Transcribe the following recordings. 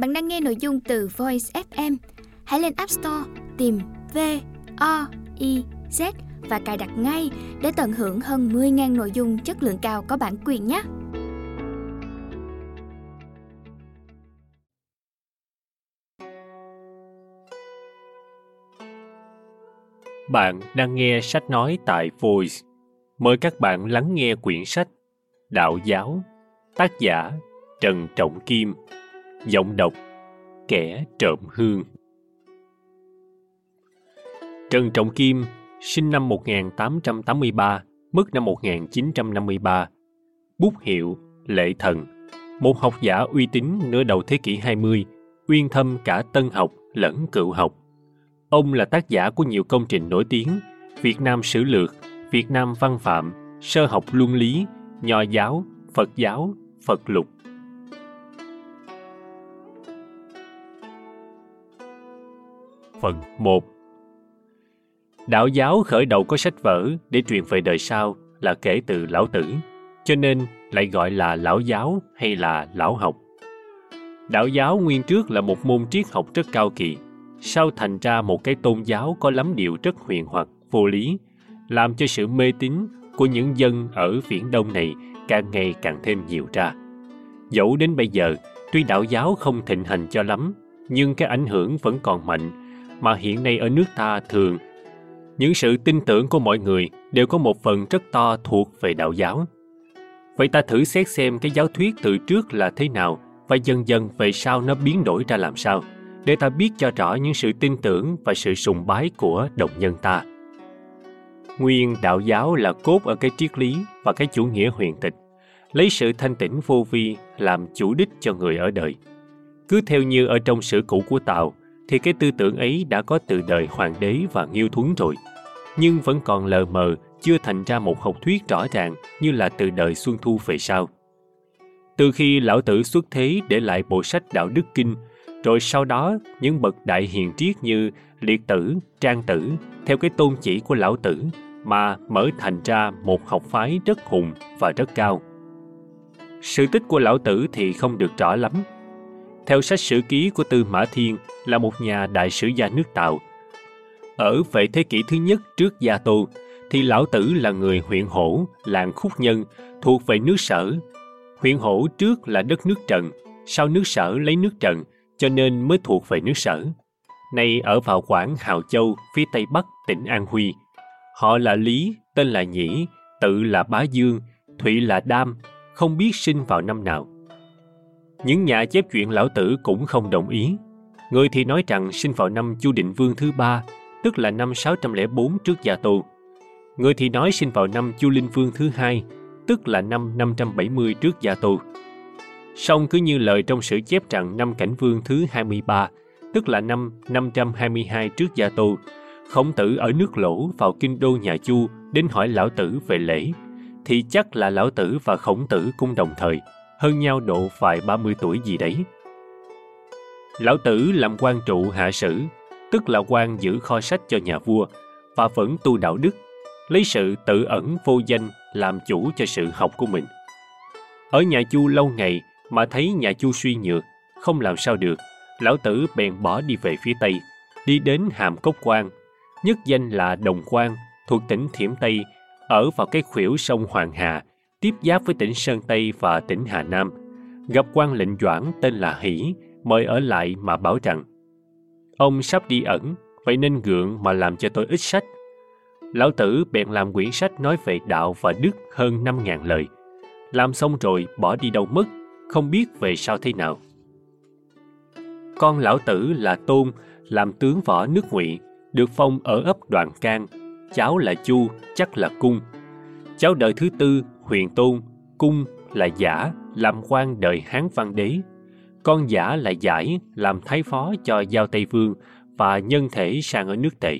Bạn đang nghe nội dung từ Voice FM. Hãy lên App Store tìm V O I Z và cài đặt ngay để tận hưởng hơn 10.000 nội dung chất lượng cao có bản quyền nhé. Bạn đang nghe sách nói tại Voice. Mời các bạn lắng nghe quyển sách Đạo giáo, tác giả Trần Trọng Kim, giọng đọc Kẻ trộm hương. Trần Trọng Kim, sinh năm 1883, mất năm 1953. Bút hiệu Lệ Thần, một học giả uy tín nửa đầu thế kỷ 20, uyên thâm cả tân học lẫn cựu học. Ông là tác giả của nhiều công trình nổi tiếng Việt Nam Sử Lược, Việt Nam Văn Phạm, Sơ học Luân Lý, Nho giáo, Phật giáo, Phật Lục. Phần 1 Đạo giáo khởi đầu có sách vở để truyền về đời sau là kể từ lão tử, cho nên lại gọi là lão giáo hay là lão học. Đạo giáo nguyên trước là một môn triết học rất cao kỳ, sau thành ra một cái tôn giáo có lắm điều rất huyền hoặc, vô lý, làm cho sự mê tín của những dân ở viễn đông này càng ngày càng thêm nhiều ra. Dẫu đến bây giờ, tuy đạo giáo không thịnh hành cho lắm, nhưng cái ảnh hưởng vẫn còn mạnh, mà hiện nay ở nước ta thường những sự tin tưởng của mọi người đều có một phần rất to thuộc về đạo giáo. Vậy ta thử xét xem cái giáo thuyết từ trước là thế nào và dần dần về sau nó biến đổi ra làm sao, để ta biết cho rõ những sự tin tưởng và sự sùng bái của đồng nhân ta. Nguyên đạo giáo là cốt ở cái triết lý và cái chủ nghĩa huyền tịch, lấy sự thanh tĩnh vô vi làm chủ đích cho người ở đời. Cứ theo như ở trong sử cũ của Tàu, thì cái tư tưởng ấy đã có từ đời hoàng đế và nghiêu thuấn rồi nhưng vẫn còn lờ mờ chưa thành ra một học thuyết rõ ràng như là từ đời Xuân Thu về sau. Từ khi lão tử xuất thế để lại bộ sách Đạo Đức Kinh, rồi sau đó những bậc đại hiền triết như Liệt Tử, Trang Tử, theo cái tôn chỉ của lão tử mà mở thành ra một học phái rất hùng và rất cao. Sự tích của lão tử thì không được rõ lắm. Theo sách sử ký của Tư Mã Thiên là một nhà đại sử gia nước Tào. ở về thế kỷ thứ nhất trước Gia Tô, thì lão tử là người huyện hổ, làng khúc nhân, thuộc về nước sở. Huyện hổ trước là đất nước Trần, sau nước sở lấy nước Trần, cho nên mới thuộc về nước sở. Nay ở vào quảng Hào Châu, phía tây bắc tỉnh An Huy. Họ là Lý, tên là Nhĩ, tự là Bá Dương, Thụy là Đam, không biết sinh vào năm nào. Những nhà chép chuyện lão tử cũng không đồng ý. Người thì nói rằng sinh vào năm Chu Định Vương thứ ba, tức là năm 604 trước Gia Tô. Người thì nói sinh vào năm Chu Linh Vương thứ hai, tức là năm 570 trước Gia Tô. Song cứ như lời trong sử chép rằng năm Cảnh Vương thứ 23, tức là năm 522 trước Gia Tô, Khổng tử ở nước lỗ vào kinh đô nhà Chu đến hỏi lão tử về lễ, thì chắc là lão tử và khổng tử cũng đồng thời, hơn nhau độ vài 30 tuổi gì đấy. Lão tử làm quan trụ hạ sử, tức là quan giữ kho sách cho nhà vua và vẫn tu đạo đức, lấy sự tự ẩn vô danh làm chủ cho sự học của mình. Ở nhà Chu lâu ngày mà thấy nhà Chu suy nhược, không làm sao được, lão tử bèn bỏ đi về phía Tây, đi đến Hàm Cốc Quan, nhất danh là Đồng Quan, thuộc tỉnh Thiểm Tây, ở vào cái khuỷu sông Hoàng Hà, tiếp giáp với tỉnh Sơn Tây và tỉnh Hà Nam. Gặp quan lệnh doãn tên là Hỷ, mời ở lại mà bảo rằng Ông sắp đi ẩn, vậy nên gượng mà làm cho tôi ít sách. Lão tử bèn làm quyển sách nói về đạo và đức hơn 5.000 lời. Làm xong rồi bỏ đi đâu mất, không biết về sau thế nào. Con lão tử là Tôn, làm tướng võ nước ngụy, được phong ở ấp Đoàn Can. Cháu là Chu, chắc là Cung. Cháu đời thứ tư, Huyền Tôn, Cung là Giả, làm quan đời Hán Văn Đế con giả là giải làm thái phó cho Giao Tây Vương và nhân thể sang ở nước Tề.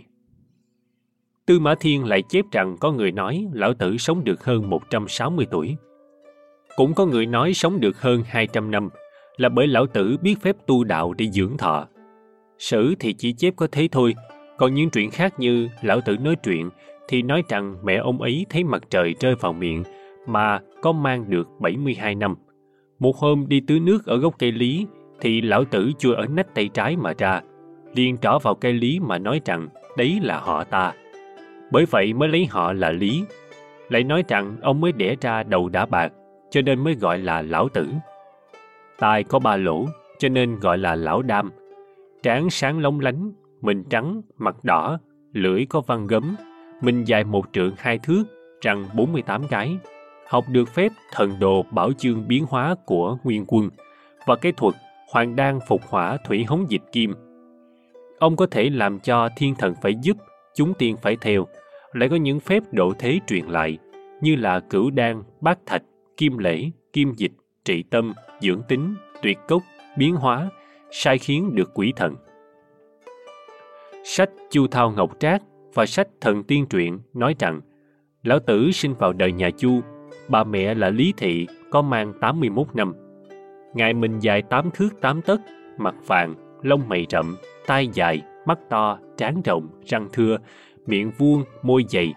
Tư Mã Thiên lại chép rằng có người nói lão tử sống được hơn 160 tuổi. Cũng có người nói sống được hơn 200 năm là bởi lão tử biết phép tu đạo để dưỡng thọ. Sử thì chỉ chép có thế thôi, còn những chuyện khác như lão tử nói chuyện thì nói rằng mẹ ông ấy thấy mặt trời rơi vào miệng mà có mang được 72 năm – một hôm đi tưới nước ở gốc cây lý thì lão tử chưa ở nách tay trái mà ra, liền trỏ vào cây lý mà nói rằng đấy là họ ta. Bởi vậy mới lấy họ là lý. Lại nói rằng ông mới đẻ ra đầu đã bạc, cho nên mới gọi là lão tử. Tai có ba lỗ, cho nên gọi là lão đam. Trán sáng lóng lánh, mình trắng, mặt đỏ, lưỡi có văn gấm, mình dài một trượng hai thước, răng 48 cái. Học được phép thần đồ bảo chương biến hóa của nguyên quân và cái thuật hoàng đan phục hỏa thủy hống dịch kim. Ông có thể làm cho thiên thần phải giúp, chúng tiên phải theo, lại có những phép độ thế truyền lại, như là cửu đan, bát thạch, kim lễ, kim dịch, trị tâm, dưỡng tính, tuyệt cốc, biến hóa, sai khiến được quỷ thần. Sách Chu Thao Ngọc Trác và sách Thần Tiên Truyện nói rằng Lão Tử sinh vào đời nhà Chu, bà mẹ là Lý Thị có mang 81 năm. Ngài mình dài 8 thước 8 tấc, mặt vàng, lông mày rậm, tai dài, mắt to, trán rộng, răng thưa, miệng vuông, môi dày.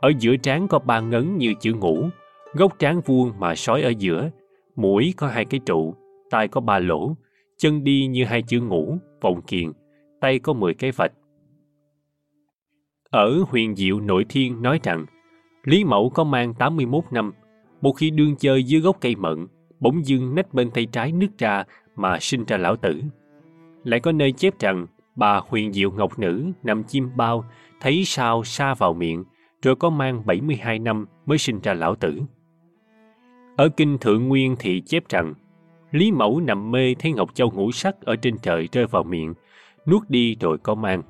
Ở giữa trán có ba ngấn như chữ ngũ, gốc trán vuông mà sói ở giữa, mũi có hai cái trụ, tai có ba lỗ, chân đi như hai chữ ngũ, vòng kiền, tay có 10 cái vạch. Ở huyền diệu nội thiên nói rằng, Lý Mẫu có mang 81 năm, một khi đương chơi dưới gốc cây mận, bỗng dưng nách bên tay trái nứt ra mà sinh ra lão tử. Lại có nơi chép rằng, bà huyền diệu ngọc nữ nằm chim bao, thấy sao xa vào miệng, rồi có mang 72 năm mới sinh ra lão tử. Ở kinh Thượng Nguyên thì chép rằng, Lý Mẫu nằm mê thấy Ngọc Châu ngũ sắc ở trên trời rơi vào miệng, nuốt đi rồi có mang.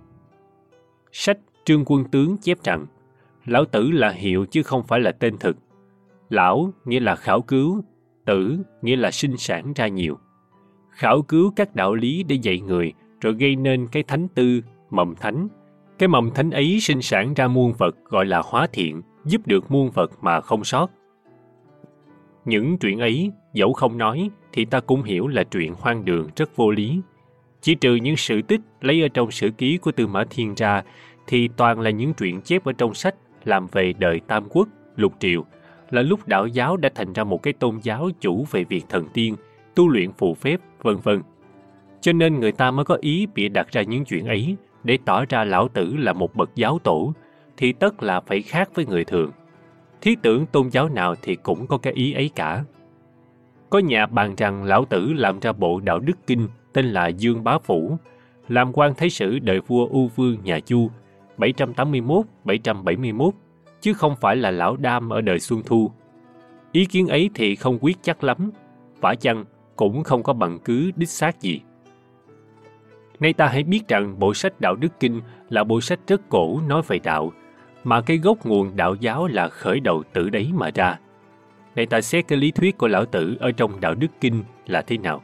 Sách Trương Quân Tướng chép rằng, Lão Tử là hiệu chứ không phải là tên thực. Lão nghĩa là khảo cứu, tử nghĩa là sinh sản ra nhiều. Khảo cứu các đạo lý để dạy người rồi gây nên cái thánh tư, mầm thánh. Cái mầm thánh ấy sinh sản ra muôn vật gọi là hóa thiện, giúp được muôn vật mà không sót. Những chuyện ấy, dẫu không nói, thì ta cũng hiểu là chuyện hoang đường rất vô lý. Chỉ trừ những sự tích lấy ở trong sử ký của Tư Mã Thiên ra, thì toàn là những chuyện chép ở trong sách làm về đời Tam Quốc, Lục Triệu là lúc đạo giáo đã thành ra một cái tôn giáo chủ về việc thần tiên, tu luyện phù phép, vân vân. Cho nên người ta mới có ý bịa đặt ra những chuyện ấy để tỏ ra lão tử là một bậc giáo tổ, thì tất là phải khác với người thường. Thiết tưởng tôn giáo nào thì cũng có cái ý ấy cả. Có nhà bàn rằng lão tử làm ra bộ đạo đức kinh tên là Dương Bá Phủ, làm quan thái sử đời vua U Vương nhà Chu 781-771, chứ không phải là lão đam ở đời Xuân Thu. Ý kiến ấy thì không quyết chắc lắm, vả chăng cũng không có bằng cứ đích xác gì. Nay ta hãy biết rằng bộ sách Đạo Đức Kinh là bộ sách rất cổ nói về đạo, mà cái gốc nguồn đạo giáo là khởi đầu từ đấy mà ra. Nay ta xét cái lý thuyết của Lão Tử ở trong Đạo Đức Kinh là thế nào?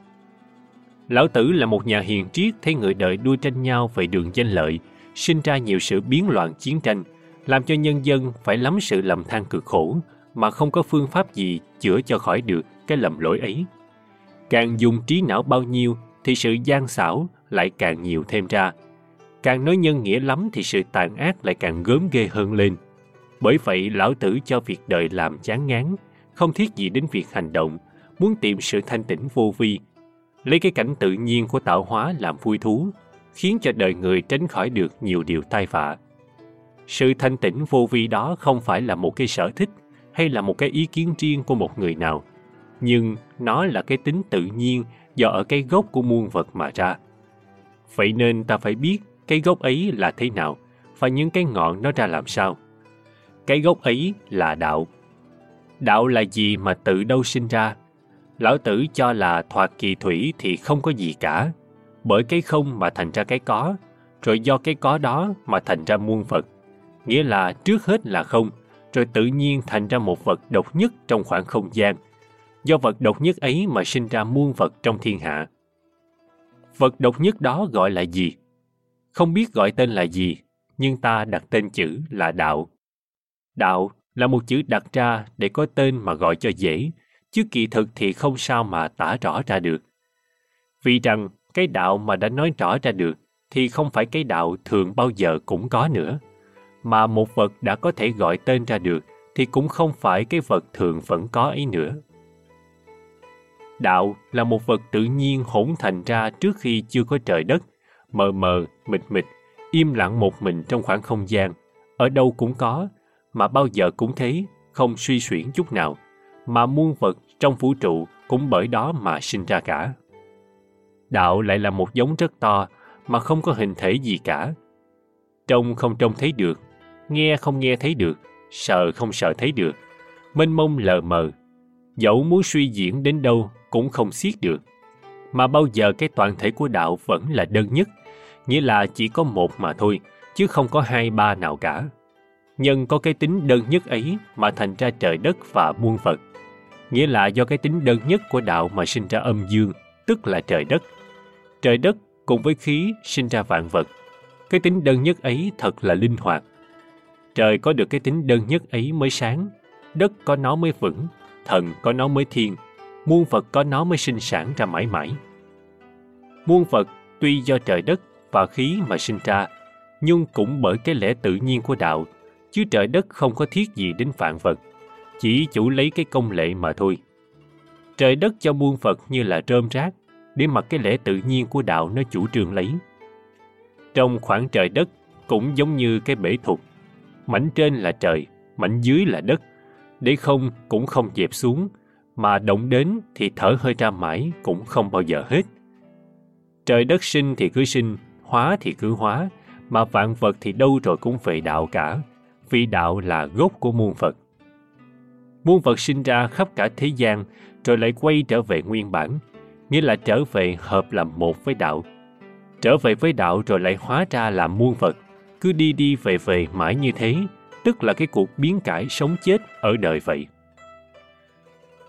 Lão Tử là một nhà hiền triết thấy người đời đua tranh nhau về đường danh lợi, sinh ra nhiều sự biến loạn chiến tranh, làm cho nhân dân phải lắm sự lầm than cực khổ mà không có phương pháp gì chữa cho khỏi được cái lầm lỗi ấy. Càng dùng trí não bao nhiêu thì sự gian xảo lại càng nhiều thêm ra. Càng nói nhân nghĩa lắm thì sự tàn ác lại càng gớm ghê hơn lên. Bởi vậy lão tử cho việc đời làm chán ngán, không thiết gì đến việc hành động, muốn tìm sự thanh tĩnh vô vi, lấy cái cảnh tự nhiên của tạo hóa làm vui thú, khiến cho đời người tránh khỏi được nhiều điều tai vạ. Sự thanh tĩnh vô vi đó không phải là một cái sở thích hay là một cái ý kiến riêng của một người nào, nhưng nó là cái tính tự nhiên do ở cái gốc của muôn vật mà ra. Vậy nên ta phải biết cái gốc ấy là thế nào và những cái ngọn nó ra làm sao. Cái gốc ấy là đạo. Đạo là gì mà tự đâu sinh ra? Lão Tử cho là thoạt kỳ thủy thì không có gì cả, bởi cái không mà thành ra cái có, rồi do cái có đó mà thành ra muôn vật. Nghĩa là trước hết là không, rồi tự nhiên thành ra một vật độc nhất trong khoảng không gian. Do vật độc nhất ấy mà sinh ra muôn vật trong thiên hạ. Vật độc nhất đó gọi là gì? Không biết gọi tên là gì, nhưng ta đặt tên chữ là đạo. Đạo là một chữ đặt ra để có tên mà gọi cho dễ, chứ kỳ thực thì không sao mà tả rõ ra được. Vì rằng cái đạo mà đã nói rõ ra được thì không phải cái đạo thường bao giờ cũng có nữa. Mà một vật đã có thể gọi tên ra được thì cũng không phải cái vật thường vẫn có ấy nữa. Đạo là một vật tự nhiên hỗn thành ra trước khi chưa có trời đất, mờ mờ, mịt mịt, im lặng một mình trong khoảng không gian, ở đâu cũng có, mà bao giờ cũng thế, không suy xuyển chút nào, mà muôn vật trong vũ trụ cũng bởi đó mà sinh ra cả. Đạo lại là một giống rất to mà không có hình thể gì cả. Trông không trông thấy được, nghe không nghe thấy được, sợ không sợ thấy được, mênh mông lờ mờ. Dẫu muốn suy diễn đến đâu cũng không xiết được. Mà bao giờ cái toàn thể của đạo vẫn là đơn nhất, nghĩa là chỉ có một mà thôi, chứ không có hai ba nào cả. Nhân có cái tính đơn nhất ấy mà thành ra trời đất và muôn vật. Nghĩa là do cái tính đơn nhất của đạo mà sinh ra âm dương, tức là trời đất. Trời đất cùng với khí sinh ra vạn vật. Cái tính đơn nhất ấy thật là linh hoạt. Trời có được cái tính đơn nhất ấy mới sáng, đất có nó mới vững, thần có nó mới thiên, muôn vật có nó mới sinh sản ra mãi mãi. Muôn vật tuy do trời đất và khí mà sinh ra, nhưng cũng bởi cái lẽ tự nhiên của đạo, chứ trời đất không có thiết gì đến vạn vật, chỉ chủ lấy cái công lệ mà thôi. Trời đất cho muôn vật như là rơm rác, để mặc cái lẽ tự nhiên của đạo nó chủ trương lấy. Trong khoảng trời đất cũng giống như cái bể thục, mảnh trên là trời, mảnh dưới là đất, để không cũng không dẹp xuống, mà động đến thì thở hơi ra mãi cũng không bao giờ hết. Trời đất sinh thì cứ sinh, hóa thì cứ hóa, mà vạn vật thì đâu rồi cũng về đạo cả, vì đạo là gốc của muôn vật. Muôn vật sinh ra khắp cả thế gian, rồi lại quay trở về nguyên bản, nghĩa là trở về hợp làm một với đạo. Trở về với đạo rồi lại hóa ra làm muôn vật, cứ đi đi về về mãi như thế, tức là cái cuộc biến cải sống chết ở đời vậy.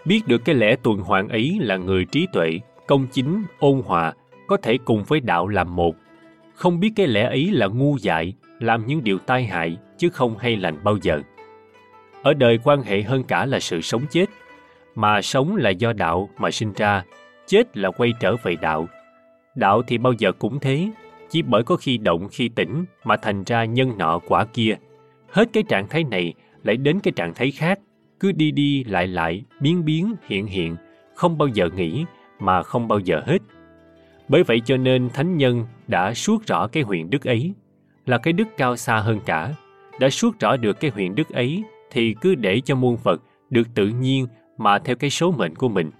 Biết được cái lẽ tuần hoàn ấy là người trí tuệ, công chính, ôn hòa, có thể cùng với đạo làm một. Không biết cái lẽ ấy là ngu dại, làm những điều tai hại, chứ không hay lành bao giờ. Ở đời quan hệ hơn cả là sự sống chết, mà sống là do đạo mà sinh ra, chết là quay trở về đạo. Đạo thì bao giờ cũng thế, chỉ bởi có khi động khi tỉnh mà thành ra nhân nọ quả kia. Hết cái trạng thái này lại đến cái trạng thái khác, cứ đi đi lại lại, biến biến hiện hiện, không bao giờ nghỉ mà không bao giờ hết. Bởi vậy cho nên thánh nhân đã suốt rõ cái huyền đức ấy, là cái đức cao xa hơn cả. Đã suốt rõ được cái huyền đức ấy thì cứ để cho muôn vật được tự nhiên mà theo cái số mệnh của mình,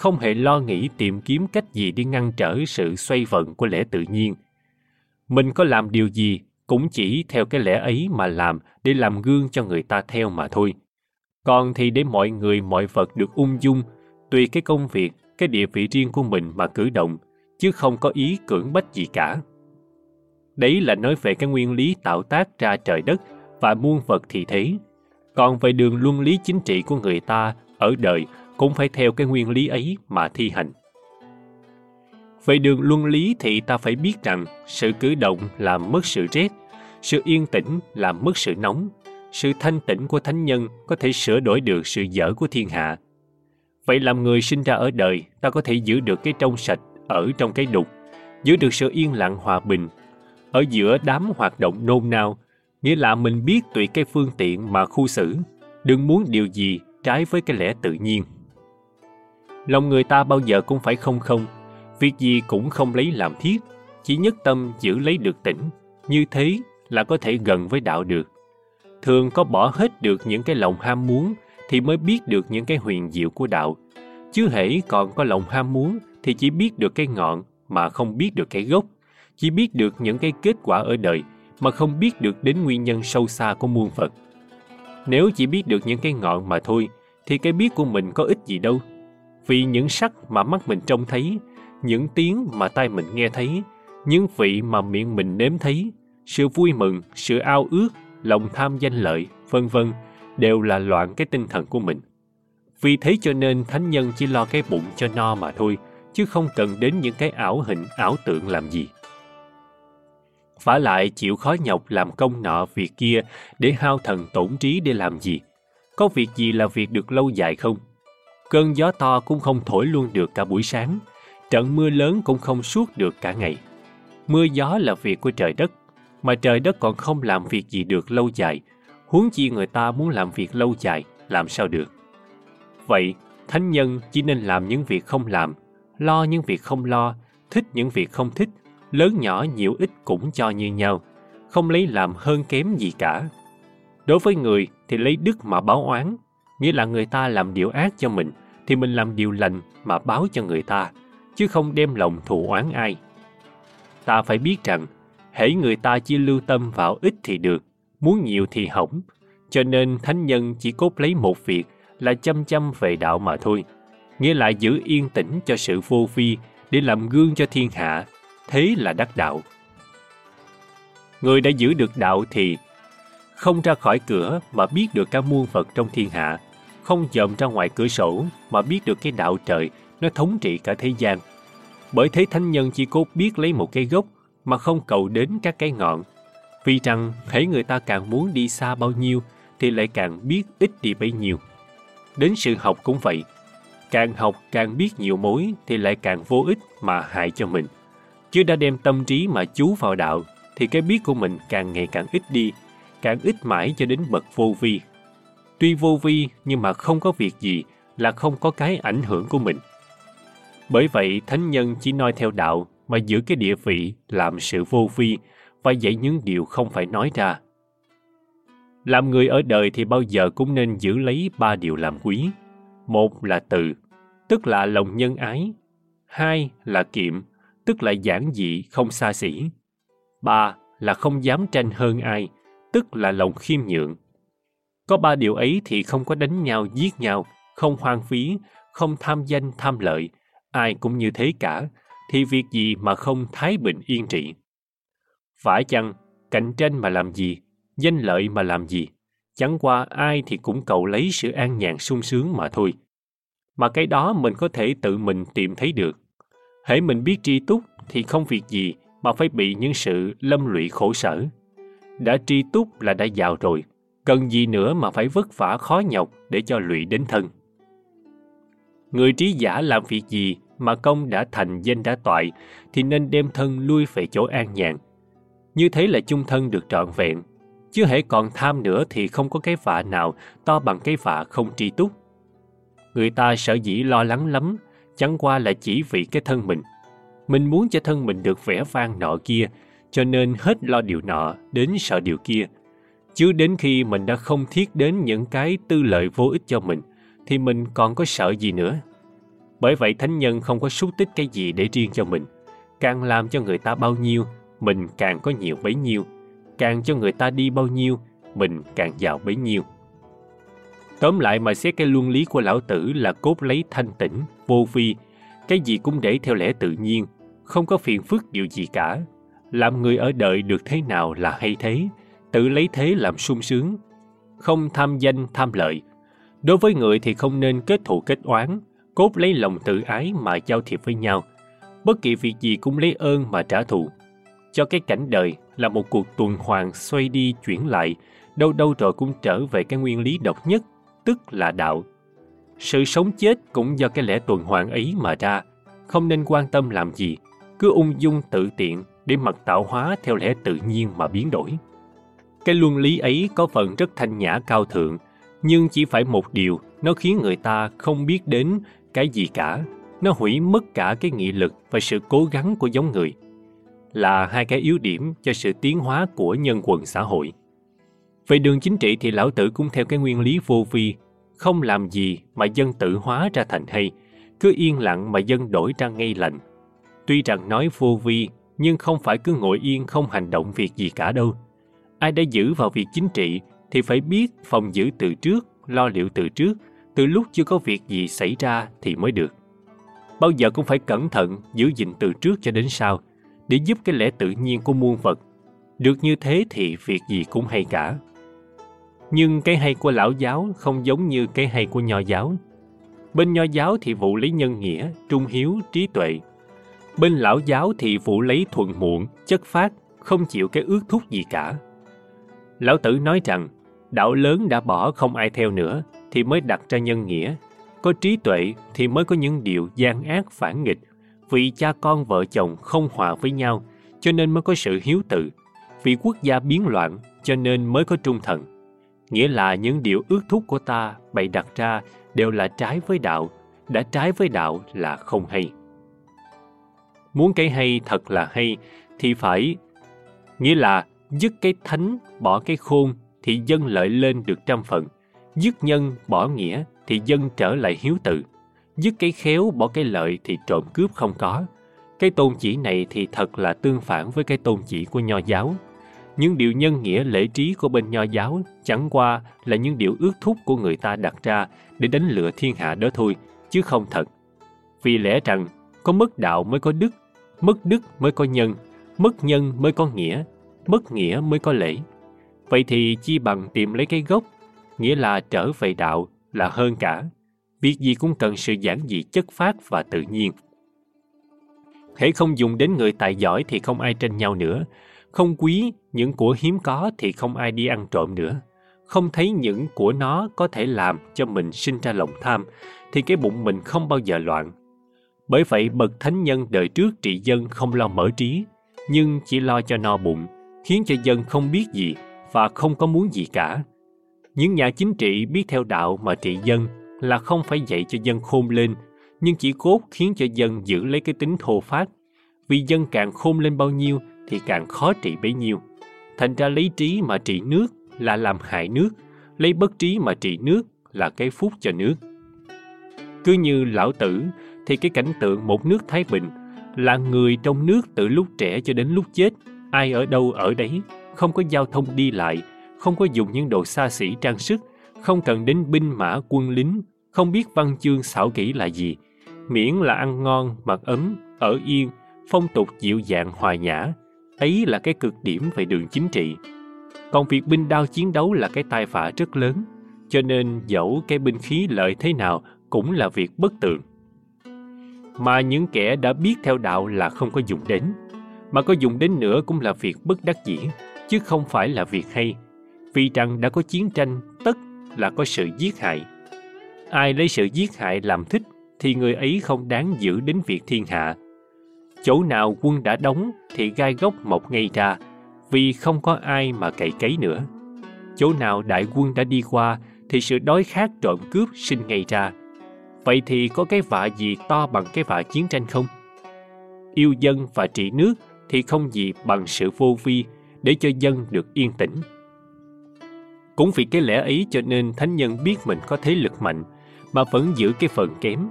không hề lo nghĩ tìm kiếm cách gì đi ngăn trở sự xoay vận của lẽ tự nhiên. Mình có làm điều gì cũng chỉ theo cái lẽ ấy mà làm để làm gương cho người ta theo mà thôi. Còn thì để mọi người mọi vật được ung dung, tùy cái công việc, cái địa vị riêng của mình mà cử động, chứ không có ý cưỡng bách gì cả. Đấy là nói về cái nguyên lý tạo tác ra trời đất và muôn vật thì thế. Còn về đường luân lý chính trị của người ta ở đời cũng phải theo cái nguyên lý ấy mà thi hành. Về đường luân lý thì ta phải biết rằng sự cử động làm mất sự rét, sự yên tĩnh làm mất sự nóng, sự thanh tịnh của thánh nhân có thể sửa đổi được sự dở của thiên hạ. Vậy làm người sinh ra ở đời, ta có thể giữ được cái trong sạch ở trong cái đục, giữ được sự yên lặng hòa bình. Ở giữa đám hoạt động nôn nao, nghĩa là mình biết tùy cái phương tiện mà khu xử, đừng muốn điều gì trái với cái lẽ tự nhiên. Lòng người ta bao giờ cũng phải không không, việc gì cũng không lấy làm thiết, chỉ nhất tâm giữ lấy được tỉnh, như thế là có thể gần với đạo được. Thường có bỏ hết được những cái lòng ham muốn thì mới biết được những cái huyền diệu của đạo. Chứ hễ còn có lòng ham muốn thì chỉ biết được cái ngọn mà không biết được cái gốc, chỉ biết được những cái kết quả ở đời mà không biết được đến nguyên nhân sâu xa của muôn vật. Nếu chỉ biết được những cái ngọn mà thôi thì cái biết của mình có ích gì đâu. Vì những sắc mà mắt mình trông thấy, những tiếng mà tai mình nghe thấy, những vị mà miệng mình nếm thấy, sự vui mừng, sự ao ước, lòng tham danh lợi, vân vân đều là loạn cái tinh thần của mình. Vì thế cho nên thánh nhân chỉ lo cái bụng cho no mà thôi, chứ không cần đến những cái ảo hình, ảo tượng làm gì. Phả lại chịu khó nhọc làm công nọ việc kia để hao thần tổn trí để làm gì? Có việc gì là việc được lâu dài không? Cơn gió to cũng không thổi luôn được cả buổi sáng, trận mưa lớn cũng không suốt được cả ngày. Mưa gió là việc của trời đất, mà trời đất còn không làm việc gì được lâu dài, huống chi người ta muốn làm việc lâu dài, làm sao được. Vậy, Thánh nhân chỉ nên làm những việc không làm, lo những việc không lo, thích những việc không thích, lớn nhỏ nhiều ít cũng cho như nhau, không lấy làm hơn kém gì cả. Đối với người thì lấy đức mà báo oán, nghĩa là người ta làm điều ác cho mình thì mình làm điều lành mà báo cho người ta, chứ không đem lòng thù oán ai. Ta phải biết rằng, hễ người ta chỉ lưu tâm vào ít thì được, muốn nhiều thì hỏng, cho nên thánh nhân chỉ cốt lấy một việc là chăm chăm về đạo mà thôi, nghĩa là giữ yên tĩnh cho sự vô vi để làm gương cho thiên hạ, thế là đắc đạo. Người đã giữ được đạo thì không ra khỏi cửa mà biết được cả muôn vật trong thiên hạ, không dòm ra ngoài cửa sổ mà biết được cái đạo trời nó thống trị cả thế gian. Bởi thế thánh nhân chỉ cốt biết lấy một cái gốc mà không cầu đến các cái ngọn. Vì rằng thấy người ta càng muốn đi xa bao nhiêu thì lại càng biết ít đi bấy nhiêu. Đến sự học cũng vậy. Càng học càng biết nhiều mối thì lại càng vô ích mà hại cho mình. Chứ đã đem tâm trí mà chú vào đạo thì cái biết của mình càng ngày càng ít đi, càng ít mãi cho đến bậc vô vi. Tuy vô vi nhưng mà không có việc gì là không có cái ảnh hưởng của mình. Bởi vậy thánh nhân chỉ nói theo đạo mà giữ cái địa vị làm sự vô vi và dạy những điều không phải nói ra. Làm người ở đời thì bao giờ cũng nên giữ lấy ba điều làm quý. Một là từ, tức là lòng nhân ái. Hai là kiệm, tức là giản dị, không xa xỉ. Ba là không dám tranh hơn ai, tức là lòng khiêm nhượng. Có ba điều ấy thì không có đánh nhau, giết nhau, không hoang phí, không tham danh, tham lợi. Ai cũng như thế cả, thì việc gì mà không thái bình yên trị. Phải chăng, cạnh tranh mà làm gì, danh lợi mà làm gì, chẳng qua ai thì cũng cầu lấy sự an nhàn sung sướng mà thôi. Mà cái đó mình có thể tự mình tìm thấy được. Hễ mình biết tri túc thì không việc gì mà phải bị những sự lâm lụy khổ sở. Đã tri túc là đã giàu rồi, cần gì nữa mà phải vất vả khó nhọc để cho lụy đến thân. Người trí giả làm việc gì mà công đã thành danh đã toại thì nên đem thân lui về chỗ an nhàn. Như thế là chung thân được trọn vẹn, chứ hãy còn tham nữa thì không có cái vạ nào to bằng cái vạ không tri túc. Người ta sợ dĩ lo lắng lắm, chẳng qua là chỉ vì cái thân mình. Mình muốn cho thân mình được vẻ vang nọ kia, cho nên hết lo điều nọ đến sợ điều kia. Chứ đến khi mình đã không thiết đến những cái tư lợi vô ích cho mình, thì mình còn có sợ gì nữa. Bởi vậy thánh nhân không có xúc tích cái gì để riêng cho mình. Càng làm cho người ta bao nhiêu, mình càng có nhiều bấy nhiêu. Càng cho người ta đi bao nhiêu, mình càng giàu bấy nhiêu. Tóm lại mà xét cái luân lý của lão tử là cốt lấy thanh tĩnh, vô vi, cái gì cũng để theo lẽ tự nhiên, không có phiền phức điều gì cả. Làm người ở đời được thế nào là hay thế, tự lấy thế làm sung sướng. Không tham danh, tham lợi. Đối với người thì không nên kết thù kết oán, cốt lấy lòng tự ái mà giao thiệp với nhau. Bất kỳ việc gì cũng lấy ơn mà trả thù. Cho cái cảnh đời là một cuộc tuần hoàn xoay đi chuyển lại, đâu đâu rồi cũng trở về cái nguyên lý độc nhất, tức là đạo. Sự sống chết cũng do cái lẽ tuần hoàn ấy mà ra, không nên quan tâm làm gì, cứ ung dung tự tiện để mặc tạo hóa theo lẽ tự nhiên mà biến đổi. Cái luân lý ấy có phần rất thanh nhã cao thượng, nhưng chỉ phải một điều, nó khiến người ta không biết đến cái gì cả. Nó hủy mất cả cái nghị lực và sự cố gắng của giống người. Là hai cái yếu điểm cho sự tiến hóa của nhân quần xã hội. Về đường chính trị thì lão tử cũng theo cái nguyên lý vô vi, không làm gì mà dân tự hóa ra thành hay, cứ yên lặng mà dân đổi ra ngay lành. Tuy rằng nói vô vi, nhưng không phải cứ ngồi yên không hành động việc gì cả đâu. Ai đã giữ vào việc chính trị thì phải biết phòng giữ từ trước, lo liệu từ trước, từ lúc chưa có việc gì xảy ra thì mới được. Bao giờ cũng phải cẩn thận giữ gìn từ trước cho đến sau, để giúp cái lẽ tự nhiên của muôn vật. Được như thế thì việc gì cũng hay cả. Nhưng cái hay của lão giáo không giống như cái hay của nho giáo. Bên nho giáo thì vụ lấy nhân nghĩa, trung hiếu, trí tuệ. Bên lão giáo thì vụ lấy thuận muộn, chất phát, không chịu cái ước thúc gì cả. Lão Tử nói rằng, đạo lớn đã bỏ không ai theo nữa, thì mới đặt ra nhân nghĩa. Có trí tuệ thì mới có những điều gian ác phản nghịch. Vì cha con vợ chồng không hòa với nhau, cho nên mới có sự hiếu tự. Vì quốc gia biến loạn, cho nên mới có trung thần. Nghĩa là những điều ước thúc của ta bày đặt ra đều là trái với đạo, đã trái với đạo là không hay. Muốn cái hay thật là hay thì phải nghĩa là dứt cái thánh, bỏ cái khôn thì dân lợi lên được trăm phần. Dứt nhân, bỏ nghĩa thì dân trở lại hiếu tự. Dứt cái khéo, bỏ cái lợi thì trộm cướp không có. Cái tôn chỉ này thì thật là tương phản với cái tôn chỉ của nho giáo. Những điều nhân nghĩa lễ trí của bên nho giáo chẳng qua là những điều ước thúc của người ta đặt ra để đánh lừa thiên hạ đó thôi, chứ không thật. Vì lẽ rằng, có mất đạo mới có đức, mất đức mới có nhân, mất nhân mới có nghĩa mất nghĩa mới có lễ. Vậy thì chi bằng tìm lấy cái gốc, nghĩa là trở về đạo là hơn cả. Việc gì cũng cần sự giản dị chất phát và tự nhiên. Hễ không dùng đến người tài giỏi thì không ai tranh nhau nữa. Không quý những của hiếm có thì không ai đi ăn trộm nữa. Không thấy những của nó có thể làm cho mình sinh ra lòng tham, thì cái bụng mình không bao giờ loạn. Bởi vậy bậc thánh nhân đời trước trị dân không lo mở trí, nhưng chỉ lo cho no bụng khiến cho dân không biết gì và không có muốn gì cả. Những nhà chính trị biết theo đạo mà trị dân là không phải dạy cho dân khôn lên, nhưng chỉ cốt khiến cho dân giữ lấy cái tính thô phát. Vì dân càng khôn lên bao nhiêu thì càng khó trị bấy nhiêu. Thành ra lấy trí mà trị nước là làm hại nước, lấy bất trí mà trị nước là cái phúc cho nước. Cứ như lão tử thì cái cảnh tượng một nước thái bình là người trong nước từ lúc trẻ cho đến lúc chết ai ở đâu ở đấy, không có giao thông đi lại, không có dùng những đồ xa xỉ trang sức, không cần đến binh mã, quân lính, không biết văn chương xảo kỹ là gì. Miễn là ăn ngon, mặc ấm, ở yên, phong tục dịu dàng, hòa nhã, ấy là cái cực điểm về đường chính trị. Còn việc binh đao chiến đấu là cái tai vạ rất lớn, cho nên dẫu cái binh khí lợi thế nào cũng là việc bất tường. Mà những kẻ đã biết theo đạo là không có dùng đến mà có dùng đến nữa cũng là việc bất đắc dĩ, chứ không phải là việc hay. Vì rằng đã có chiến tranh, tất là có sự giết hại. Ai lấy sự giết hại làm thích, thì người ấy không đáng giữ đến việc thiên hạ. Chỗ nào quân đã đóng, thì gai gốc mọc ngay ra, vì không có ai mà cày cấy nữa. Chỗ nào đại quân đã đi qua, thì sự đói khát trộm cướp sinh ngay ra. Vậy thì có cái vạ gì to bằng cái vạ chiến tranh không? Yêu dân và trị nước thì không gì bằng sự vô vi để cho dân được yên tĩnh. Cũng vì cái lẽ ấy cho nên thánh nhân biết mình có thế lực mạnh mà vẫn giữ cái phần kém,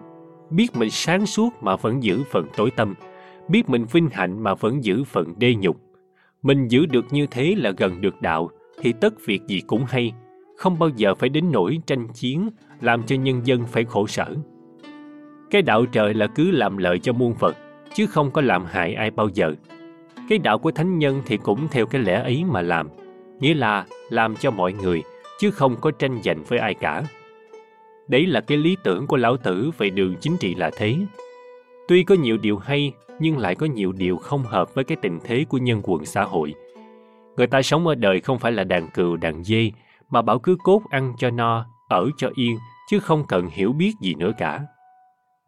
biết mình sáng suốt mà vẫn giữ phần tối tâm, biết mình vinh hạnh mà vẫn giữ phần đê nhục. Mình giữ được như thế là gần được đạo thì tất việc gì cũng hay, không bao giờ phải đến nỗi tranh chiến làm cho nhân dân phải khổ sở. Cái đạo trời là cứ làm lợi cho muôn vật, chứ không có làm hại ai bao giờ cái đạo của thánh nhân thì cũng theo cái lẽ ấy mà làm. Nghĩa là làm cho mọi người, chứ không có tranh giành với ai cả. Đấy là cái lý tưởng của lão tử về đường chính trị là thế. Tuy có nhiều điều hay, nhưng lại có nhiều điều không hợp với cái tình thế của nhân quần xã hội. Người ta sống ở đời không phải là đàn cừu, đàn dê, mà bảo cứ cốt ăn cho no, ở cho yên, chứ không cần hiểu biết gì nữa cả.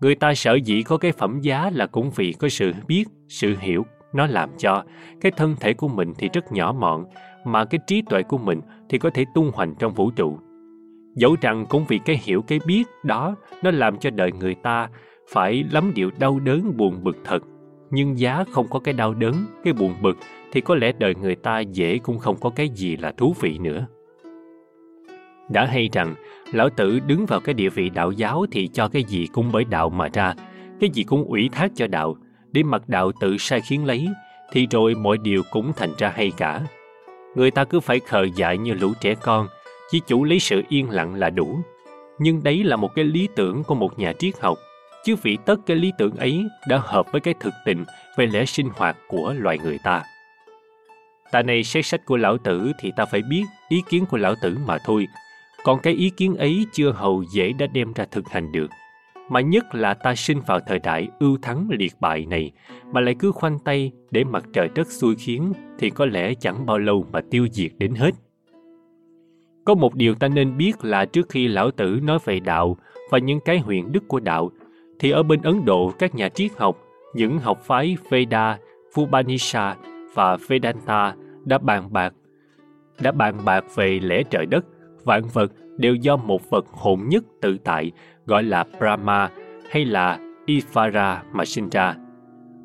Người ta sợ dĩ có cái phẩm giá là cũng vì có sự biết, sự hiểu nó làm cho cái thân thể của mình thì rất nhỏ mọn, mà cái trí tuệ của mình thì có thể tung hoành trong vũ trụ. Dẫu rằng cũng vì cái hiểu cái biết đó, nó làm cho đời người ta phải lắm điều đau đớn buồn bực thật. Nhưng giá không có cái đau đớn, cái buồn bực thì có lẽ đời người ta dễ cũng không có cái gì là thú vị nữa. Đã hay rằng, lão tử đứng vào cái địa vị đạo giáo thì cho cái gì cũng bởi đạo mà ra, cái gì cũng ủy thác cho đạo để mặc đạo tự sai khiến lấy, thì rồi mọi điều cũng thành ra hay cả. Người ta cứ phải khờ dại như lũ trẻ con, chỉ chủ lấy sự yên lặng là đủ. Nhưng đấy là một cái lý tưởng của một nhà triết học, chứ vì tất cái lý tưởng ấy đã hợp với cái thực tình về lẽ sinh hoạt của loài người ta. Ta này xét sách của lão tử thì ta phải biết ý kiến của lão tử mà thôi, còn cái ý kiến ấy chưa hầu dễ đã đem ra thực hành được mà nhất là ta sinh vào thời đại ưu thắng liệt bại này mà lại cứ khoanh tay để mặt trời đất xui khiến thì có lẽ chẳng bao lâu mà tiêu diệt đến hết. Có một điều ta nên biết là trước khi lão tử nói về đạo và những cái huyền đức của đạo thì ở bên Ấn Độ các nhà triết học, những học phái Veda, Upanishad và Vedanta đã bàn bạc đã bàn bạc về lẽ trời đất, vạn vật đều do một vật hồn nhất tự tại gọi là Brahma hay là Ifara mà sinh ra.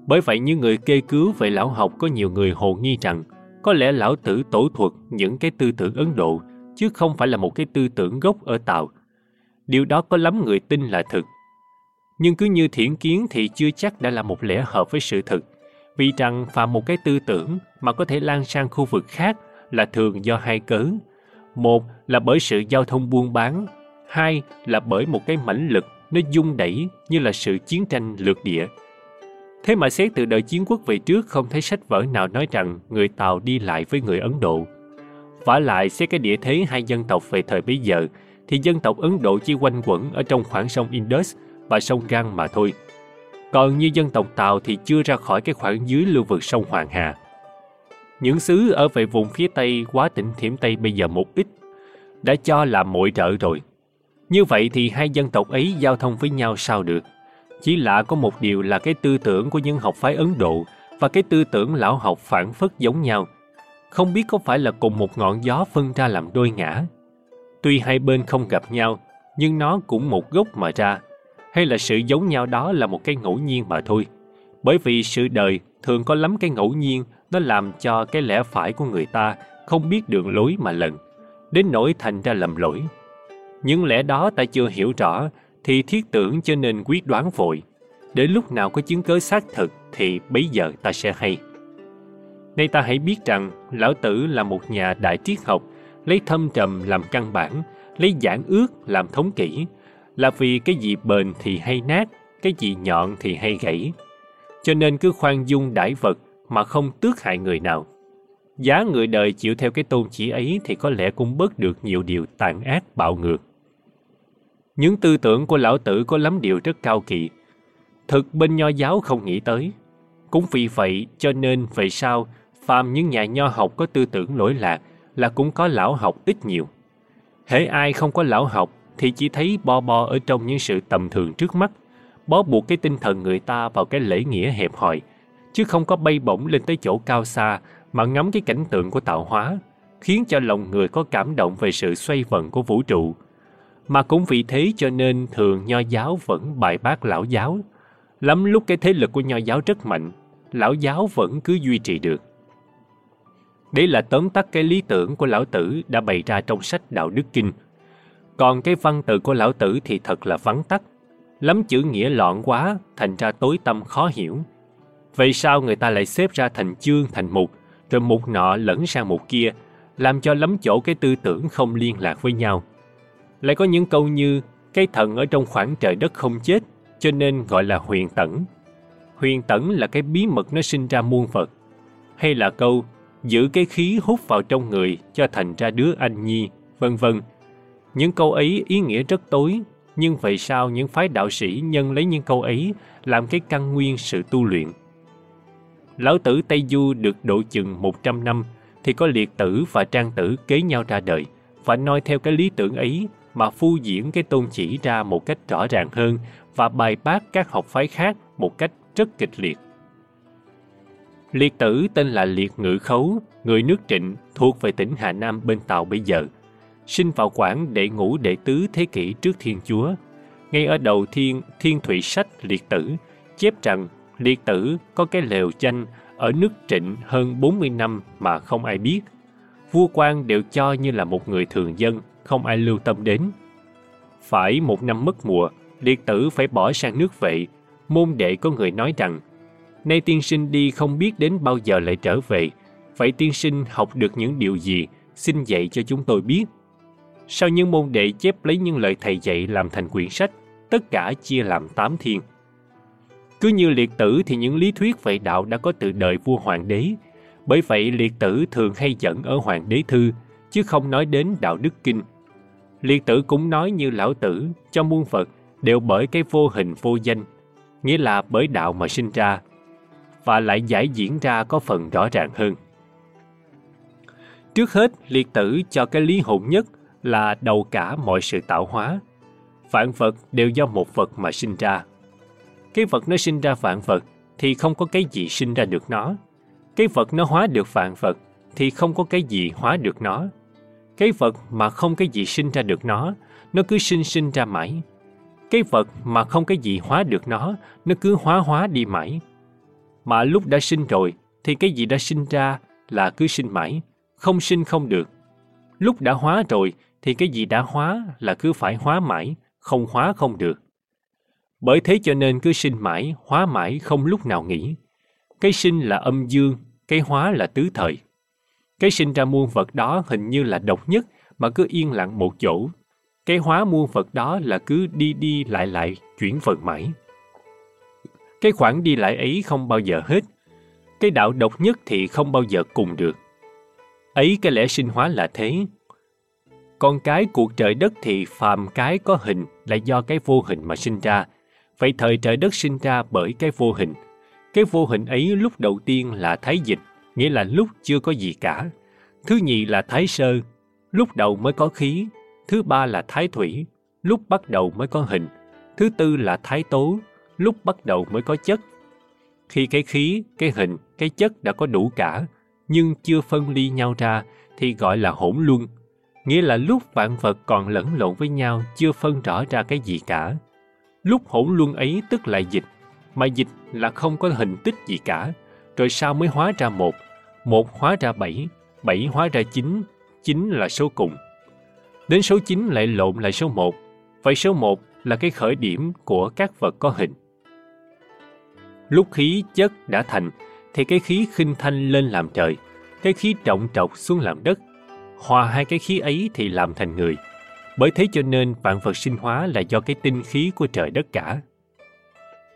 Bởi vậy những người kê cứu về lão học có nhiều người hồ nghi rằng có lẽ lão tử tổ thuật những cái tư tưởng Ấn Độ chứ không phải là một cái tư tưởng gốc ở Tàu. Điều đó có lắm người tin là thực. Nhưng cứ như thiển kiến thì chưa chắc đã là một lẽ hợp với sự thực. Vì rằng phạm một cái tư tưởng mà có thể lan sang khu vực khác là thường do hai cớ. Một là bởi sự giao thông buôn bán, hai là bởi một cái mãnh lực nó dung đẩy như là sự chiến tranh lược địa. Thế mà xét từ đời chiến quốc về trước, không thấy sách vở nào nói rằng người Tàu đi lại với người Ấn Độ. vả lại xét cái địa thế hai dân tộc về thời bấy giờ, thì dân tộc Ấn Độ chỉ quanh quẩn ở trong khoảng sông Indus và sông Gan mà thôi. Còn như dân tộc Tàu thì chưa ra khỏi cái khoảng dưới lưu vực sông Hoàng Hà. Những xứ ở về vùng phía Tây, quá tỉnh Thiểm Tây bây giờ một ít, đã cho là muội trợ rồi. Như vậy thì hai dân tộc ấy giao thông với nhau sao được? Chỉ lạ có một điều là cái tư tưởng của những học phái Ấn Độ và cái tư tưởng lão học phản phất giống nhau. Không biết có phải là cùng một ngọn gió phân ra làm đôi ngã. Tuy hai bên không gặp nhau, nhưng nó cũng một gốc mà ra. Hay là sự giống nhau đó là một cái ngẫu nhiên mà thôi. Bởi vì sự đời thường có lắm cái ngẫu nhiên nó làm cho cái lẽ phải của người ta không biết đường lối mà lần, đến nỗi thành ra lầm lỗi. Những lẽ đó ta chưa hiểu rõ thì thiết tưởng cho nên quyết đoán vội. Đến lúc nào có chứng cớ xác thực thì bấy giờ ta sẽ hay. Nay ta hãy biết rằng Lão Tử là một nhà đại triết học, lấy thâm trầm làm căn bản, lấy giản ước làm thống kỹ, là vì cái gì bền thì hay nát, cái gì nhọn thì hay gãy. Cho nên cứ khoan dung đãi vật mà không tước hại người nào. Giá người đời chịu theo cái tôn chỉ ấy thì có lẽ cũng bớt được nhiều điều tàn ác bạo ngược. Những tư tưởng của lão tử có lắm điều rất cao kỳ. Thực bên nho giáo không nghĩ tới. Cũng vì vậy cho nên về sau, phàm những nhà nho học có tư tưởng lỗi lạc là cũng có lão học ít nhiều. Hễ ai không có lão học thì chỉ thấy bo bo ở trong những sự tầm thường trước mắt, bó buộc cái tinh thần người ta vào cái lễ nghĩa hẹp hòi, chứ không có bay bổng lên tới chỗ cao xa mà ngắm cái cảnh tượng của tạo hóa, khiến cho lòng người có cảm động về sự xoay vần của vũ trụ, mà cũng vì thế cho nên thường nho giáo vẫn bài bác lão giáo. Lắm lúc cái thế lực của nho giáo rất mạnh, lão giáo vẫn cứ duy trì được. Đấy là tóm tắt cái lý tưởng của lão tử đã bày ra trong sách Đạo Đức Kinh. Còn cái văn tự của lão tử thì thật là vắng tắt. Lắm chữ nghĩa loạn quá, thành ra tối tâm khó hiểu. Vậy sao người ta lại xếp ra thành chương, thành mục, rồi mục nọ lẫn sang mục kia, làm cho lắm chỗ cái tư tưởng không liên lạc với nhau. Lại có những câu như cái thần ở trong khoảng trời đất không chết, cho nên gọi là huyền tẩn. Huyền tẩn là cái bí mật nó sinh ra muôn vật. Hay là câu giữ cái khí hút vào trong người cho thành ra đứa anh nhi, vân vân. Những câu ấy ý nghĩa rất tối, nhưng vậy sao những phái đạo sĩ nhân lấy những câu ấy làm cái căn nguyên sự tu luyện? Lão tử Tây Du được độ chừng 100 năm thì có liệt tử và trang tử kế nhau ra đời và noi theo cái lý tưởng ấy mà phu diễn cái tôn chỉ ra một cách rõ ràng hơn và bài bác các học phái khác một cách rất kịch liệt. Liệt tử tên là Liệt Ngự Khấu, người nước Trịnh thuộc về tỉnh Hà Nam bên Tàu bây giờ. Sinh vào khoảng đệ ngũ đệ tứ thế kỷ trước Thiên Chúa. Ngay ở đầu thiên Thiên Thủy Sách Liệt Tử chép rằng Liệt Tử có cái lều danh ở nước Trịnh hơn 40 năm mà không ai biết. Vua quan đều cho như là một người thường dân không ai lưu tâm đến. Phải một năm mất mùa, liệt tử phải bỏ sang nước vệ. Môn đệ có người nói rằng, nay tiên sinh đi không biết đến bao giờ lại trở về. Vậy tiên sinh học được những điều gì, xin dạy cho chúng tôi biết. Sau những môn đệ chép lấy những lời thầy dạy làm thành quyển sách, tất cả chia làm tám thiên. Cứ như liệt tử thì những lý thuyết về đạo đã có từ đời vua hoàng đế. Bởi vậy liệt tử thường hay dẫn ở hoàng đế thư, chứ không nói đến đạo đức kinh Liệt tử cũng nói như lão tử, cho muôn Phật đều bởi cái vô hình vô danh, nghĩa là bởi đạo mà sinh ra, và lại giải diễn ra có phần rõ ràng hơn. Trước hết, liệt tử cho cái lý hồn nhất là đầu cả mọi sự tạo hóa. Vạn vật đều do một vật mà sinh ra. Cái vật nó sinh ra vạn vật thì không có cái gì sinh ra được nó. Cái vật nó hóa được vạn vật thì không có cái gì hóa được nó. Cái vật mà không cái gì sinh ra được nó, nó cứ sinh sinh ra mãi. Cái vật mà không cái gì hóa được nó, nó cứ hóa hóa đi mãi. Mà lúc đã sinh rồi, thì cái gì đã sinh ra là cứ sinh mãi, không sinh không được. Lúc đã hóa rồi, thì cái gì đã hóa là cứ phải hóa mãi, không hóa không được. Bởi thế cho nên cứ sinh mãi, hóa mãi không lúc nào nghỉ. Cái sinh là âm dương, cái hóa là tứ thời. Cái sinh ra muôn vật đó hình như là độc nhất mà cứ yên lặng một chỗ. Cái hóa muôn vật đó là cứ đi đi lại lại, chuyển vật mãi. Cái khoảng đi lại ấy không bao giờ hết. Cái đạo độc nhất thì không bao giờ cùng được. Ấy cái lẽ sinh hóa là thế. Con cái cuộc trời đất thì phàm cái có hình là do cái vô hình mà sinh ra. Vậy thời trời đất sinh ra bởi cái vô hình. Cái vô hình ấy lúc đầu tiên là thái dịch, nghĩa là lúc chưa có gì cả. Thứ nhì là thái sơ, lúc đầu mới có khí. Thứ ba là thái thủy, lúc bắt đầu mới có hình. Thứ tư là thái tố, lúc bắt đầu mới có chất. Khi cái khí, cái hình, cái chất đã có đủ cả, nhưng chưa phân ly nhau ra thì gọi là hỗn luân. Nghĩa là lúc vạn vật còn lẫn lộn với nhau chưa phân rõ ra cái gì cả. Lúc hỗn luân ấy tức là dịch, mà dịch là không có hình tích gì cả, rồi sao mới hóa ra một, một hóa ra bảy, bảy hóa ra chín, chín là số cùng. Đến số chín lại lộn lại số một, vậy số một là cái khởi điểm của các vật có hình. Lúc khí chất đã thành, thì cái khí khinh thanh lên làm trời, cái khí trọng trọc xuống làm đất. Hòa hai cái khí ấy thì làm thành người. Bởi thế cho nên vạn vật sinh hóa là do cái tinh khí của trời đất cả.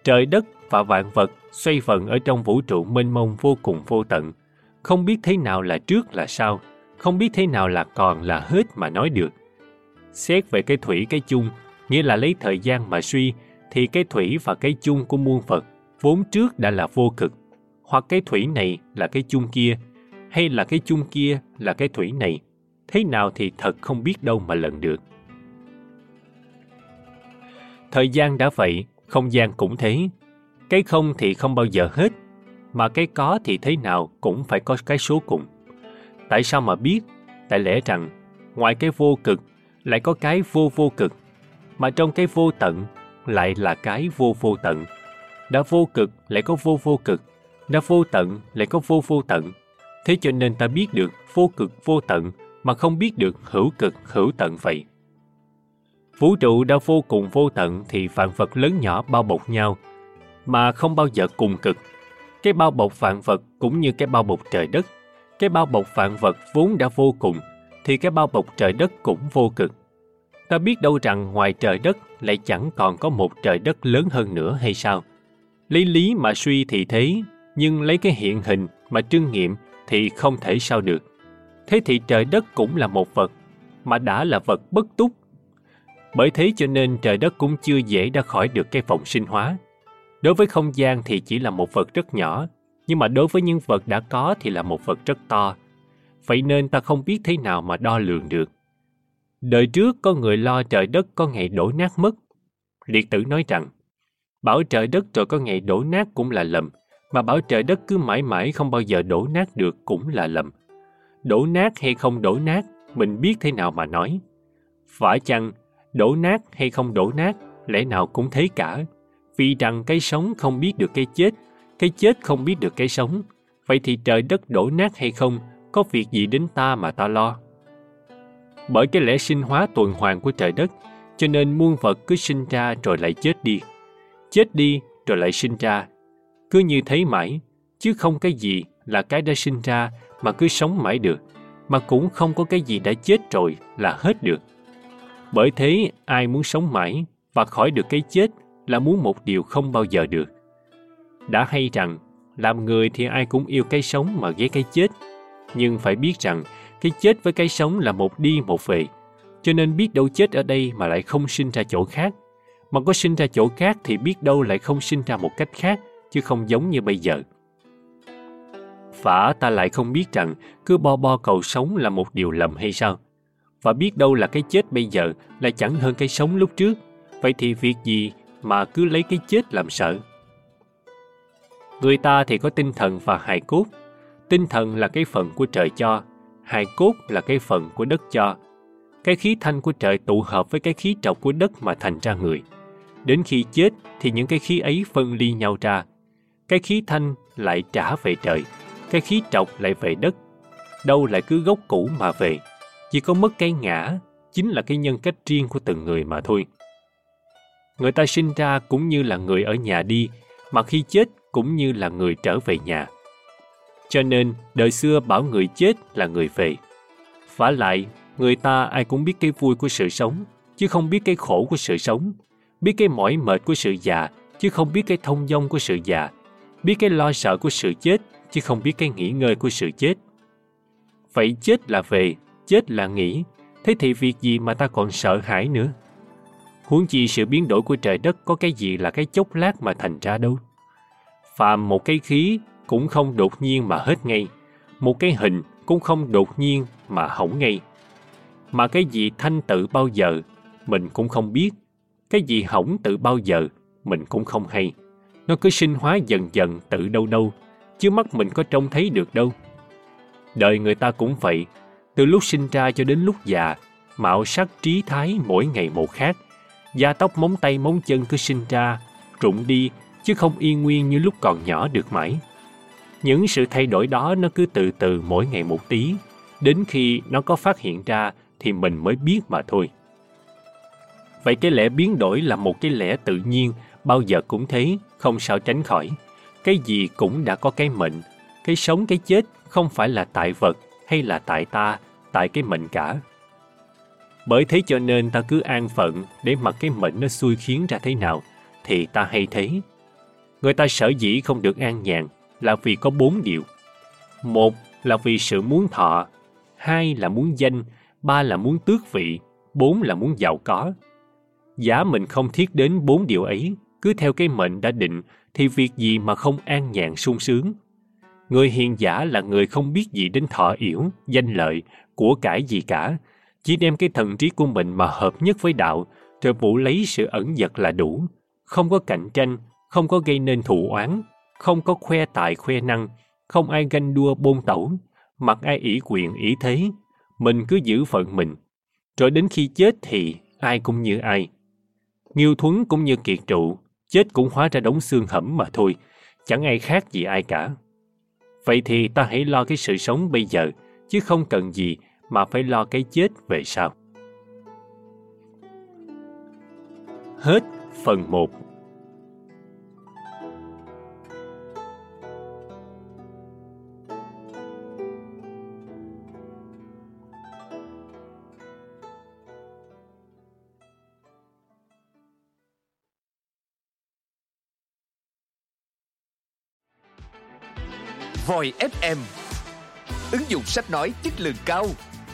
Trời đất và vạn vật xoay vần ở trong vũ trụ mênh mông vô cùng vô tận. Không biết thế nào là trước là sau, không biết thế nào là còn là hết mà nói được. Xét về cái thủy cái chung, nghĩa là lấy thời gian mà suy, thì cái thủy và cái chung của muôn vật vốn trước đã là vô cực. Hoặc cái thủy này là cái chung kia, hay là cái chung kia là cái thủy này. Thế nào thì thật không biết đâu mà lần được. Thời gian đã vậy, không gian cũng thế. Cái không thì không bao giờ hết, mà cái có thì thế nào cũng phải có cái số cùng. Tại sao mà biết? Tại lẽ rằng, ngoài cái vô cực, lại có cái vô vô cực, mà trong cái vô tận lại là cái vô vô tận. Đã vô cực lại có vô vô cực, đã vô tận lại có vô vô tận. Thế cho nên ta biết được vô cực vô tận mà không biết được hữu cực hữu tận vậy. Vũ trụ đã vô cùng vô tận thì vạn vật lớn nhỏ bao bọc nhau, mà không bao giờ cùng cực. Cái bao bọc vạn vật cũng như cái bao bọc trời đất. Cái bao bọc vạn vật vốn đã vô cùng, thì cái bao bọc trời đất cũng vô cực. Ta biết đâu rằng ngoài trời đất lại chẳng còn có một trời đất lớn hơn nữa hay sao? Lấy lý mà suy thì thế, nhưng lấy cái hiện hình mà trưng nghiệm thì không thể sao được. Thế thì trời đất cũng là một vật, mà đã là vật bất túc bởi thế cho nên trời đất cũng chưa dễ ra khỏi được cái vòng sinh hóa. Đối với không gian thì chỉ là một vật rất nhỏ, nhưng mà đối với những vật đã có thì là một vật rất to. Vậy nên ta không biết thế nào mà đo lường được. Đời trước có người lo trời đất có ngày đổ nát mất. Liệt tử nói rằng, bảo trời đất rồi có ngày đổ nát cũng là lầm, mà bảo trời đất cứ mãi mãi không bao giờ đổ nát được cũng là lầm. Đổ nát hay không đổ nát, mình biết thế nào mà nói. Phải chăng Đổ nát hay không đổ nát, lẽ nào cũng thế cả. Vì rằng cái sống không biết được cái chết, cái chết không biết được cái sống. Vậy thì trời đất đổ nát hay không, có việc gì đến ta mà ta lo? Bởi cái lẽ sinh hóa tuần hoàn của trời đất, cho nên muôn vật cứ sinh ra rồi lại chết đi. Chết đi rồi lại sinh ra. Cứ như thế mãi, chứ không cái gì là cái đã sinh ra mà cứ sống mãi được, mà cũng không có cái gì đã chết rồi là hết được. Bởi thế, ai muốn sống mãi và khỏi được cái chết là muốn một điều không bao giờ được. Đã hay rằng, làm người thì ai cũng yêu cái sống mà ghét cái chết. Nhưng phải biết rằng, cái chết với cái sống là một đi một về. Cho nên biết đâu chết ở đây mà lại không sinh ra chỗ khác. Mà có sinh ra chỗ khác thì biết đâu lại không sinh ra một cách khác, chứ không giống như bây giờ. Phả ta lại không biết rằng cứ bo bo cầu sống là một điều lầm hay sao? Và biết đâu là cái chết bây giờ lại chẳng hơn cái sống lúc trước. Vậy thì việc gì mà cứ lấy cái chết làm sợ? Người ta thì có tinh thần và hài cốt. Tinh thần là cái phần của trời cho, hài cốt là cái phần của đất cho. Cái khí thanh của trời tụ hợp với cái khí trọc của đất mà thành ra người. Đến khi chết thì những cái khí ấy phân ly nhau ra. Cái khí thanh lại trả về trời, cái khí trọc lại về đất. Đâu lại cứ gốc cũ mà về. Chỉ có mất cái ngã, chính là cái nhân cách riêng của từng người mà thôi. Người ta sinh ra cũng như là người ở nhà đi, mà khi chết cũng như là người trở về nhà. Cho nên, đời xưa bảo người chết là người về. Phả lại, người ta ai cũng biết cái vui của sự sống, chứ không biết cái khổ của sự sống. Biết cái mỏi mệt của sự già, chứ không biết cái thông dong của sự già. Biết cái lo sợ của sự chết, chứ không biết cái nghỉ ngơi của sự chết. Vậy chết là về, chết là nghỉ. Thế thì việc gì mà ta còn sợ hãi nữa? Huống chi sự biến đổi của trời đất có cái gì là cái chốc lát mà thành ra đâu. Phàm một cái khí cũng không đột nhiên mà hết ngay. Một cái hình cũng không đột nhiên mà hỏng ngay. Mà cái gì thanh tự bao giờ, mình cũng không biết. Cái gì hỏng tự bao giờ, mình cũng không hay. Nó cứ sinh hóa dần dần tự đâu đâu, chứ mắt mình có trông thấy được đâu. Đời người ta cũng vậy, từ lúc sinh ra cho đến lúc già, mạo sắc trí thái mỗi ngày một khác. Da tóc móng tay móng chân cứ sinh ra, rụng đi, chứ không yên nguyên như lúc còn nhỏ được mãi. Những sự thay đổi đó nó cứ từ từ mỗi ngày một tí, đến khi nó có phát hiện ra thì mình mới biết mà thôi. Vậy cái lẽ biến đổi là một cái lẽ tự nhiên, bao giờ cũng thế, không sao tránh khỏi. Cái gì cũng đã có cái mệnh, cái sống cái chết không phải là tại vật hay là tại ta, tại cái mệnh cả. Bởi thế cho nên ta cứ an phận để mặc cái mệnh nó xui khiến ra thế nào, thì ta hay thấy. Người ta sở dĩ không được an nhàn là vì có bốn điều. Một là vì sự muốn thọ, hai là muốn danh, ba là muốn tước vị, bốn là muốn giàu có. Giả mình không thiết đến bốn điều ấy, cứ theo cái mệnh đã định thì việc gì mà không an nhàn sung sướng. Người hiền giả là người không biết gì đến thọ yểu, danh lợi, của cải gì cả, chỉ đem cái thần trí của mình mà hợp nhất với đạo, rồi vũ lấy sự ẩn giật là đủ. Không có cạnh tranh, không có gây nên thù oán, không có khoe tài khoe năng, không ai ganh đua bôn tẩu, mặc ai ỷ quyền ỷ thế, mình cứ giữ phận mình. Rồi đến khi chết thì ai cũng như ai. Nghiêu thuấn cũng như kiệt trụ, chết cũng hóa ra đống xương hẩm mà thôi, chẳng ai khác gì ai cả. Vậy thì ta hãy lo cái sự sống bây giờ, chứ không cần gì mà phải lo cái chết về sau. Hết phần 1 Voi FM Ứng dụng sách nói chất lượng cao.